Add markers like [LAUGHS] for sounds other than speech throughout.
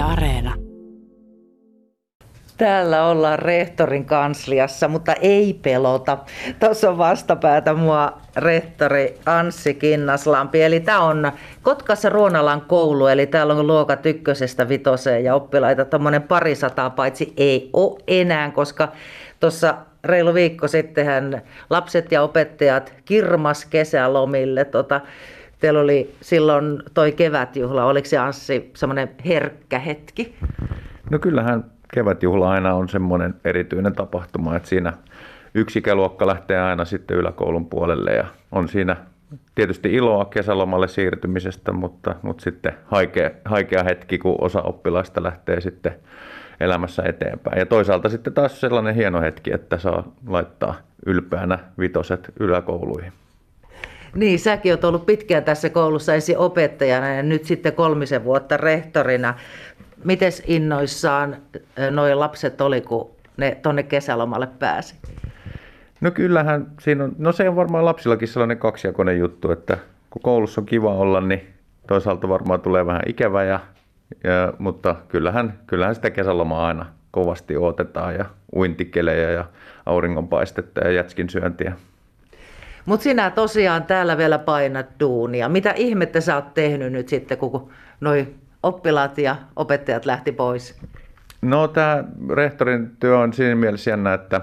Areena. Täällä ollaan rehtorin kansliassa, mutta ei pelota. Tuossa on vastapäätä mua rehtori Anssi Kinnaslampi. Eli tämä on Kotkassa Ruonalan koulu, eli täällä on luokat ykkösestä vitoseen ja oppilaita tuommoinen parisataa, paitsi ei ole enää, koska tuossa reilu viikko sittenhän lapset ja opettajat kirmas kesälomille. Tota, teillä oli silloin toi kevätjuhla, oliko se Anssi semmoinen herkkä hetki? No kyllähän kevätjuhla aina on semmoinen erityinen tapahtuma, että siinä yksi ikäluokka lähtee aina sitten yläkoulun puolelle ja on siinä tietysti iloa kesälomalle siirtymisestä, mutta, mutta sitten haikea, haikea hetki, kun osa oppilaista lähtee sitten elämässä eteenpäin. Ja toisaalta sitten taas sellainen hieno hetki, että saa laittaa ylpeänä vitoset yläkouluihin. Niin, säkin olet ollut pitkään tässä koulussa ensin opettajana ja nyt sitten kolmisen vuotta rehtorina. Mites innoissaan noin lapset oli, kun ne tonne kesälomalle pääsi? No kyllähän siinä on, no se on varmaan lapsillakin sellainen kaksijakoinen juttu, että kun koulussa on kiva olla, niin toisaalta varmaan tulee vähän ikävä, ja, ja, mutta kyllähän, kyllähän sitä kesälomaa aina kovasti otetaan ja uintikelejä ja auringonpaistetta ja jätskin syöntiä. Mutta sinä tosiaan täällä vielä painat duunia. Mitä ihmettä sä oot tehnyt nyt sitten, kun noin oppilaat ja opettajat lähti pois? No tämä rehtorin työ on siinä mielessä jännä, että,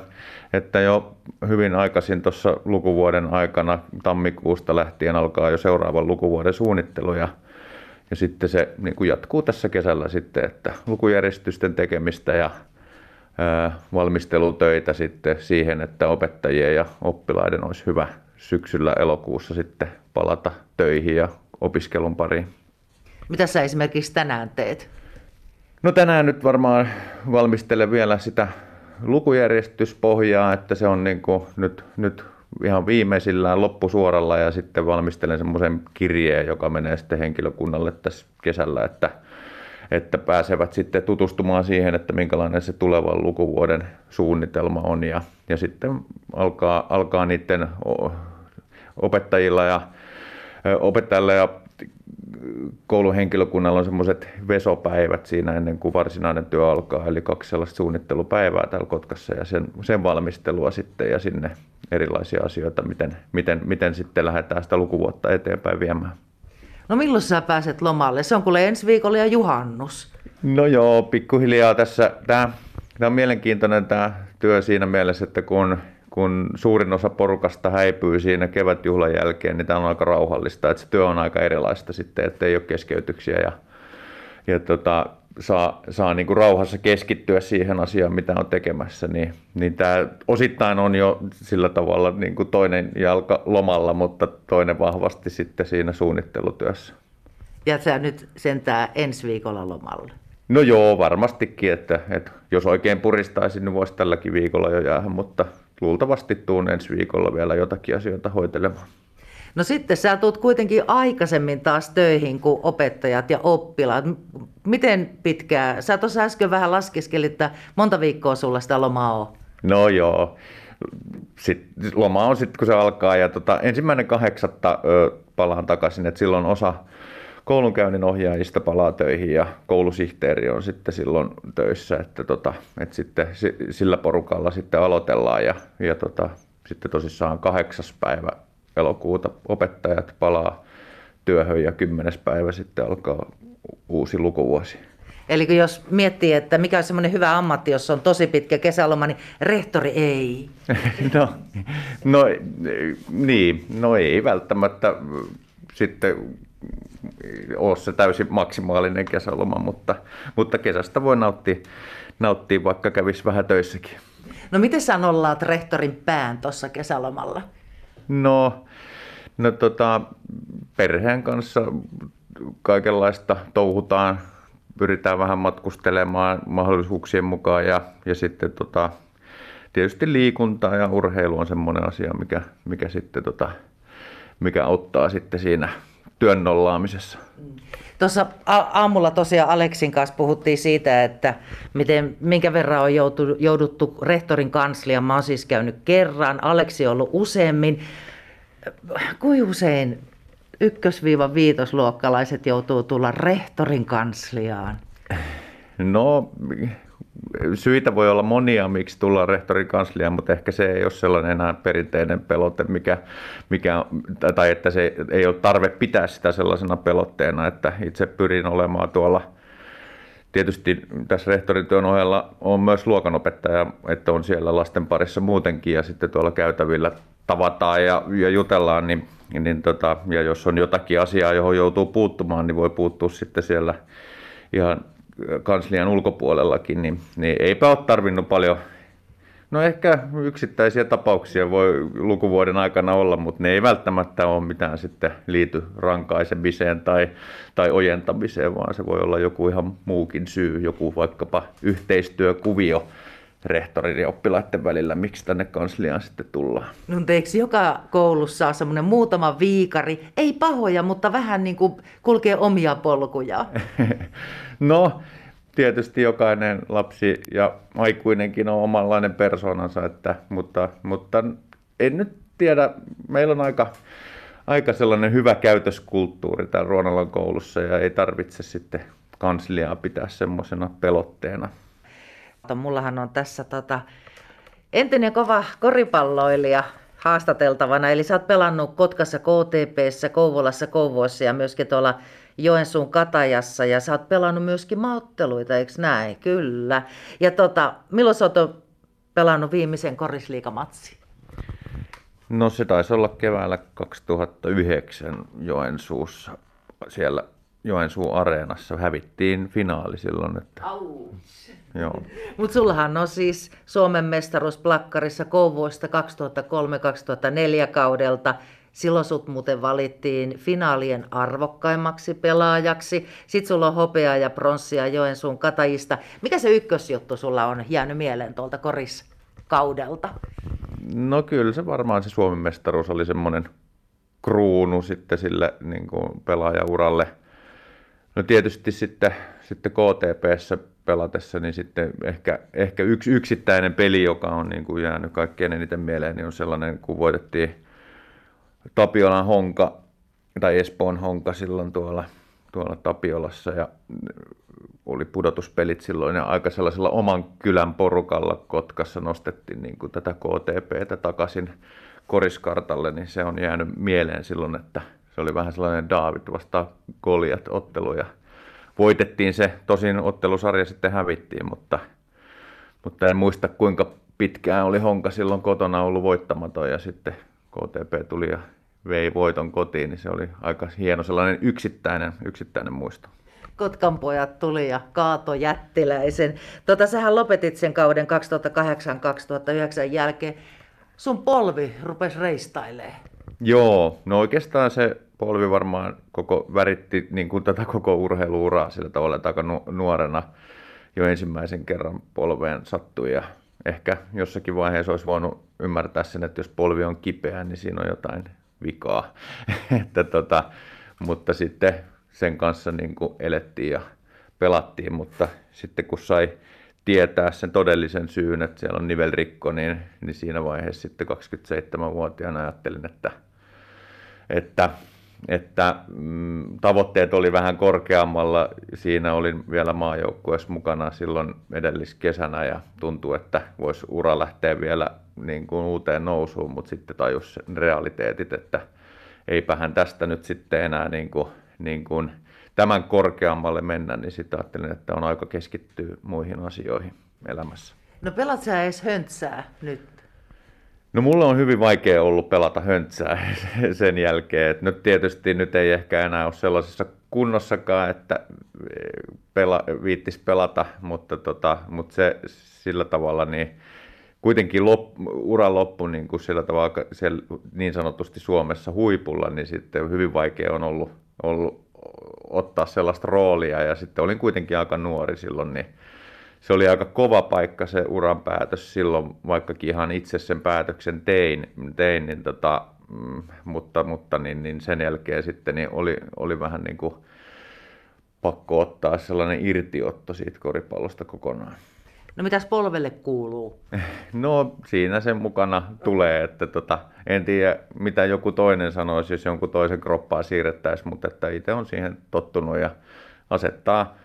että jo hyvin aikaisin tuossa lukuvuoden aikana tammikuusta lähtien alkaa jo seuraavan lukuvuoden suunnittelu ja, ja sitten se niin kuin jatkuu tässä kesällä sitten, että lukujärjestysten tekemistä ja ää, valmistelutöitä sitten siihen, että opettajien ja oppilaiden olisi hyvä syksyllä elokuussa sitten palata töihin ja opiskelun pariin. Mitä sä esimerkiksi tänään teet? No tänään nyt varmaan valmistelen vielä sitä lukujärjestyspohjaa, että se on niin kuin nyt, nyt ihan viimeisillään loppusuoralla ja sitten valmistelen semmoisen kirjeen, joka menee sitten henkilökunnalle tässä kesällä, että, että pääsevät sitten tutustumaan siihen, että minkälainen se tulevan lukuvuoden suunnitelma on ja, ja sitten alkaa, alkaa niiden opettajilla ja opettajilla ja kouluhenkilökunnalla on semmoiset vesopäivät siinä ennen kuin varsinainen työ alkaa, eli kaksi sellaista suunnittelupäivää täällä Kotkassa ja sen, sen valmistelua sitten ja sinne erilaisia asioita, miten, miten, miten sitten lähdetään sitä lukuvuotta eteenpäin viemään. No milloin sä pääset lomalle? Se on kuule ensi viikolla ja juhannus. No joo, pikkuhiljaa tässä. Tämä, tämä on mielenkiintoinen tämä työ siinä mielessä, että kun kun suurin osa porukasta häipyy siinä kevätjuhlan jälkeen, niin tämä on aika rauhallista, että se työ on aika erilaista sitten, että ei ole keskeytyksiä ja, ja tota, saa, saa niin kuin rauhassa keskittyä siihen asiaan, mitä on tekemässä, niin, niin tämä osittain on jo sillä tavalla niin kuin toinen jalka lomalla, mutta toinen vahvasti sitten siinä suunnittelutyössä. Ja sä nyt sentää ensi viikolla lomalle? No joo, varmastikin, että, että jos oikein puristaisin, niin voisi tälläkin viikolla jo jäädä, mutta luultavasti tuun ensi viikolla vielä jotakin asioita hoitelemaan. No sitten sä tulet kuitenkin aikaisemmin taas töihin kuin opettajat ja oppilaat. Miten pitkää? Sä tuossa äsken vähän laskeskelit, että monta viikkoa sulla sitä lomaa on. No joo. Sitten, loma on sitten, kun se alkaa. Ja tota, ensimmäinen kahdeksatta ö, palaan takaisin, että silloin osa koulunkäynnin ohjaajista palaa töihin ja koulusihteeri on sitten silloin töissä, että, tota, että sitten sillä porukalla sitten aloitellaan ja, ja tota, sitten tosissaan kahdeksas päivä elokuuta opettajat palaa työhön ja kymmenes päivä sitten alkaa uusi lukuvuosi. Eli jos miettii, että mikä on semmoinen hyvä ammatti, jos on tosi pitkä kesäloma, niin rehtori ei. [LAUGHS] no, no, niin, no ei välttämättä sitten ole se täysin maksimaalinen kesäloma, mutta, mutta kesästä voi nauttia, nauttia vaikka kävisi vähän töissäkin. No miten sä nollaat rehtorin pään tuossa kesälomalla? No, no tota, perheen kanssa kaikenlaista touhutaan, pyritään vähän matkustelemaan mahdollisuuksien mukaan ja, ja sitten tota, tietysti liikunta ja urheilu on semmoinen asia, mikä, mikä sitten tota, mikä auttaa sitten siinä työn nollaamisessa. Tuossa aamulla tosiaan Aleksin kanssa puhuttiin siitä, että miten, minkä verran on joutu, jouduttu rehtorin kansliaan. Mä oon siis käynyt kerran, Aleksi on ollut useammin. Kuinka usein ykkös-viitosluokkalaiset joutuu tulla rehtorin kansliaan? No, syitä voi olla monia, miksi tullaan rehtorin kansliaan, mutta ehkä se ei ole sellainen enää perinteinen pelote, mikä, mikä, tai että se ei ole tarve pitää sitä sellaisena pelotteena, että itse pyrin olemaan tuolla. Tietysti tässä rehtorin työn ohella on myös luokanopettaja, että on siellä lasten parissa muutenkin ja sitten tuolla käytävillä tavataan ja, ja jutellaan, niin, niin tota, ja jos on jotakin asiaa, johon joutuu puuttumaan, niin voi puuttua sitten siellä ihan kanslian ulkopuolellakin, niin, niin eipä ole tarvinnut paljon No ehkä yksittäisiä tapauksia voi lukuvuoden aikana olla, mutta ne ei välttämättä ole mitään sitten liity rankaisemiseen tai, tai ojentamiseen, vaan se voi olla joku ihan muukin syy, joku vaikkapa yhteistyökuvio rehtorin ja oppilaiden välillä, miksi tänne kansliaan sitten tullaan. No eikö joka koulussa on semmoinen muutama viikari, ei pahoja, mutta vähän niin kuin kulkee omia polkuja? [LAUGHS] no, tietysti jokainen lapsi ja aikuinenkin on omanlainen persoonansa, että, mutta, mutta en nyt tiedä, meillä on aika, aika sellainen hyvä käytöskulttuuri täällä Ruonalan koulussa ja ei tarvitse sitten kansliaa pitää semmoisena pelotteena. Mullahan on tässä tota, entinen kova koripalloilija haastateltavana, eli sä oot pelannut Kotkassa KTPssä, Kouvolassa Kouvoissa ja myöskin tuolla Joensuun Katajassa ja sä oot pelannut myöskin maotteluita, eikö näin? Kyllä. Ja tota, milloin sä oot pelannut viimeisen korisliikamatsi? No se taisi olla keväällä 2009 Joensuussa siellä Joensuun areenassa. Hävittiin finaali silloin. Että... Joo. Mutta sullahan on siis Suomen mestaruus plakkarissa Kouvoista 2003-2004 kaudelta Silloin sut muuten valittiin finaalien arvokkaimmaksi pelaajaksi. Sitten sulla on hopeaa ja pronssia Joensuun katajista. Mikä se ykkösjuttu sulla on jäänyt mieleen tuolta koriskaudelta? No kyllä se varmaan se Suomen mestaruus oli semmoinen kruunu sitten sille niin kuin pelaajauralle. No tietysti sitten, sitten KTPssä pelatessa, niin sitten ehkä, ehkä yksi yksittäinen peli, joka on niin kuin jäänyt kaikkein eniten mieleen, niin on sellainen, kun voitettiin Tapiolan Honka, tai Espoon Honka silloin tuolla, tuolla Tapiolassa ja oli pudotuspelit silloin ja aika sellaisella oman kylän porukalla Kotkassa nostettiin niin kuin tätä KTPtä takaisin koriskartalle, niin se on jäänyt mieleen silloin, että se oli vähän sellainen David vastaan Goliat ottelu ja voitettiin se, tosin ottelusarja sitten hävittiin, mutta, mutta en muista kuinka pitkään oli Honka silloin kotona ollut voittamaton ja sitten KTP tuli ja vei voiton kotiin, niin se oli aika hieno sellainen yksittäinen, yksittäinen muisto. Kotkan pojat tuli ja kaato jättiläisen. Tota, sähän lopetit sen kauden 2008-2009 jälkeen. Sun polvi rupesi reistailee. Joo, no oikeastaan se polvi varmaan koko väritti niin kuin tätä koko urheiluuraa sillä tavalla, että aika nuorena jo ensimmäisen kerran polveen sattui ja ehkä jossakin vaiheessa olisi voinut ymmärtää sen, että jos polvi on kipeä, niin siinä on jotain vikaa. [LAUGHS] että tota, mutta sitten sen kanssa niin kuin elettiin ja pelattiin, mutta sitten kun sai tietää sen todellisen syyn, että siellä on nivelrikko, niin, niin siinä vaiheessa sitten 27-vuotiaana ajattelin, että, että, että mm, tavoitteet oli vähän korkeammalla. Siinä olin vielä maajoukkueessa mukana silloin edelliskesänä ja tuntuu, että voisi ura lähteä vielä niin kuin uuteen nousuun, mutta sitten tajus realiteetit, että eipähän tästä nyt sitten enää niin kuin, niin kuin tämän korkeammalle mennä, niin sitten ajattelin, että on aika keskittyä muihin asioihin elämässä. No pelat sä edes höntsää nyt? No mulla on hyvin vaikea ollut pelata höntsää [LAUGHS] sen jälkeen. että nyt tietysti nyt ei ehkä enää ole sellaisessa kunnossakaan, että pela, viittis pelata, mutta, tota, mutta se sillä tavalla niin kuitenkin lop, uran loppu niin kuin sillä tavalla siellä niin sanotusti Suomessa huipulla, niin sitten hyvin vaikea on ollut, ollut ottaa sellaista roolia ja sitten olin kuitenkin aika nuori silloin, niin se oli aika kova paikka se uran päätös silloin, vaikkakin ihan itse sen päätöksen tein, tein niin tota, mm, mutta, mutta niin, niin sen jälkeen sitten niin oli, oli vähän niin kuin pakko ottaa sellainen irtiotto siitä koripallosta kokonaan. No mitäs polvelle kuuluu? [LAUGHS] No siinä sen mukana tulee, että tota, en tiedä mitä joku toinen sanoisi, jos jonkun toisen kroppaa siirrettäisiin, mutta että itse on siihen tottunut ja asettaa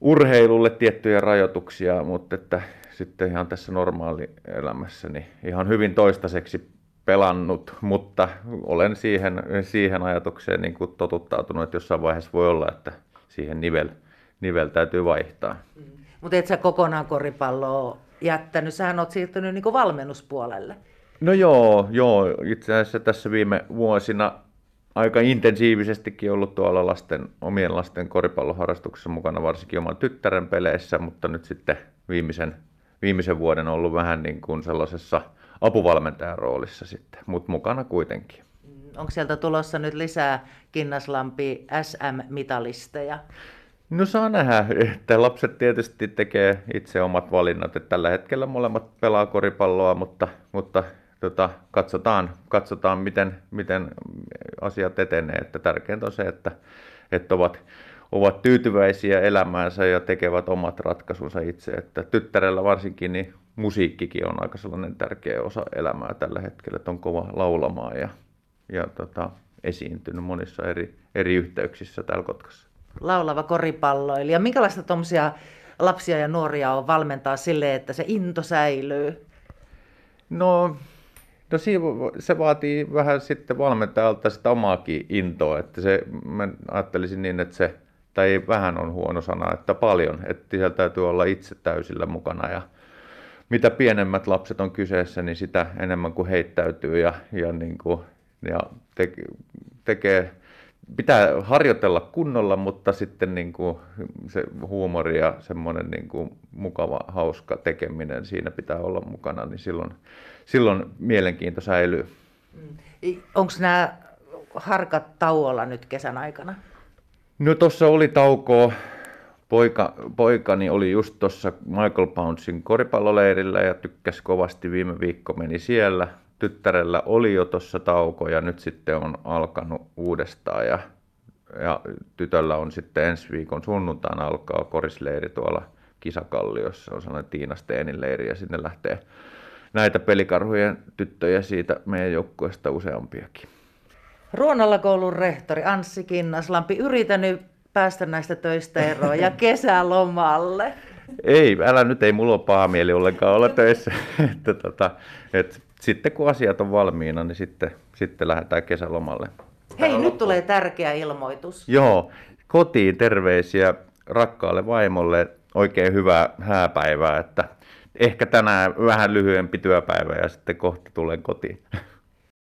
urheilulle tiettyjä rajoituksia, mutta että sitten ihan tässä normaali elämässä niin ihan hyvin toistaiseksi pelannut, mutta olen siihen, siihen ajatukseen niin kuin totuttautunut, että jossain vaiheessa voi olla, että siihen nivel, nivel täytyy vaihtaa. Mm. Mutta et sä kokonaan koripalloa jättänyt, sähän oot siirtynyt niin valmennuspuolelle. No joo, joo, itse asiassa tässä viime vuosina aika intensiivisestikin ollut tuolla lasten, omien lasten koripalloharrastuksessa mukana, varsinkin oman tyttären peleissä, mutta nyt sitten viimeisen, viimeisen vuoden on ollut vähän niin kuin sellaisessa apuvalmentajan roolissa sitten, mutta mukana kuitenkin. Onko sieltä tulossa nyt lisää Kinnaslampi SM-mitalisteja? No saa nähdä, että lapset tietysti tekee itse omat valinnat, että tällä hetkellä molemmat pelaa koripalloa, mutta, mutta tota, katsotaan, katsotaan miten, miten asiat etenee. Että tärkeintä on se, että, että ovat, ovat tyytyväisiä elämäänsä ja tekevät omat ratkaisunsa itse. Että tyttärellä varsinkin niin musiikkikin on aika sellainen tärkeä osa elämää tällä hetkellä, että on kova laulamaan ja, ja tota, esiintynyt monissa eri, eri yhteyksissä täällä Kotkassa. Laulava koripalloilija. Minkälaista tuommoisia lapsia ja nuoria on valmentaa sille, että se into säilyy? No No se vaatii vähän sitten valmentajalta sitä omaakin intoa, että se, mä ajattelisin niin, että se, tai vähän on huono sana, että paljon, että siellä täytyy olla itse täysillä mukana ja mitä pienemmät lapset on kyseessä, niin sitä enemmän kuin heittäytyy ja, ja, niin kuin, ja te, tekee, pitää harjoitella kunnolla, mutta sitten niin kuin se huumori ja semmoinen niin kuin mukava, hauska tekeminen siinä pitää olla mukana, niin silloin, silloin mielenkiinto säilyy. Mm. Onko nämä harkat tauolla nyt kesän aikana? No tuossa oli taukoa. Poika, poikani oli just tuossa Michael Poundsin koripalloleirillä ja tykkäsi kovasti. Viime viikko meni siellä. Tyttärellä oli jo tuossa tauko ja nyt sitten on alkanut uudestaan. Ja, ja tytöllä on sitten ensi viikon sunnuntaina alkaa korisleiri tuolla Kisakalliossa. On sellainen Tiina Steenin leiri ja sinne lähtee näitä pelikarhujen tyttöjä siitä meidän joukkueesta useampiakin. Ruonalla koulun rehtori Anssi Kinnaslampi, yritänyt päästä näistä töistä eroon ja [LAUGHS] kesälomalle. Ei, älä nyt, ei mulla ole paha mieli ollenkaan olla töissä. [LAUGHS] että, tota, et, sitten kun asiat on valmiina, niin sitten, sitten lähdetään kesälomalle. Hei, nyt tulee tärkeä ilmoitus. Joo, kotiin terveisiä rakkaalle vaimolle. Oikein hyvää hääpäivää, että ehkä tänään vähän lyhyempi työpäivä ja sitten kohta tulen kotiin.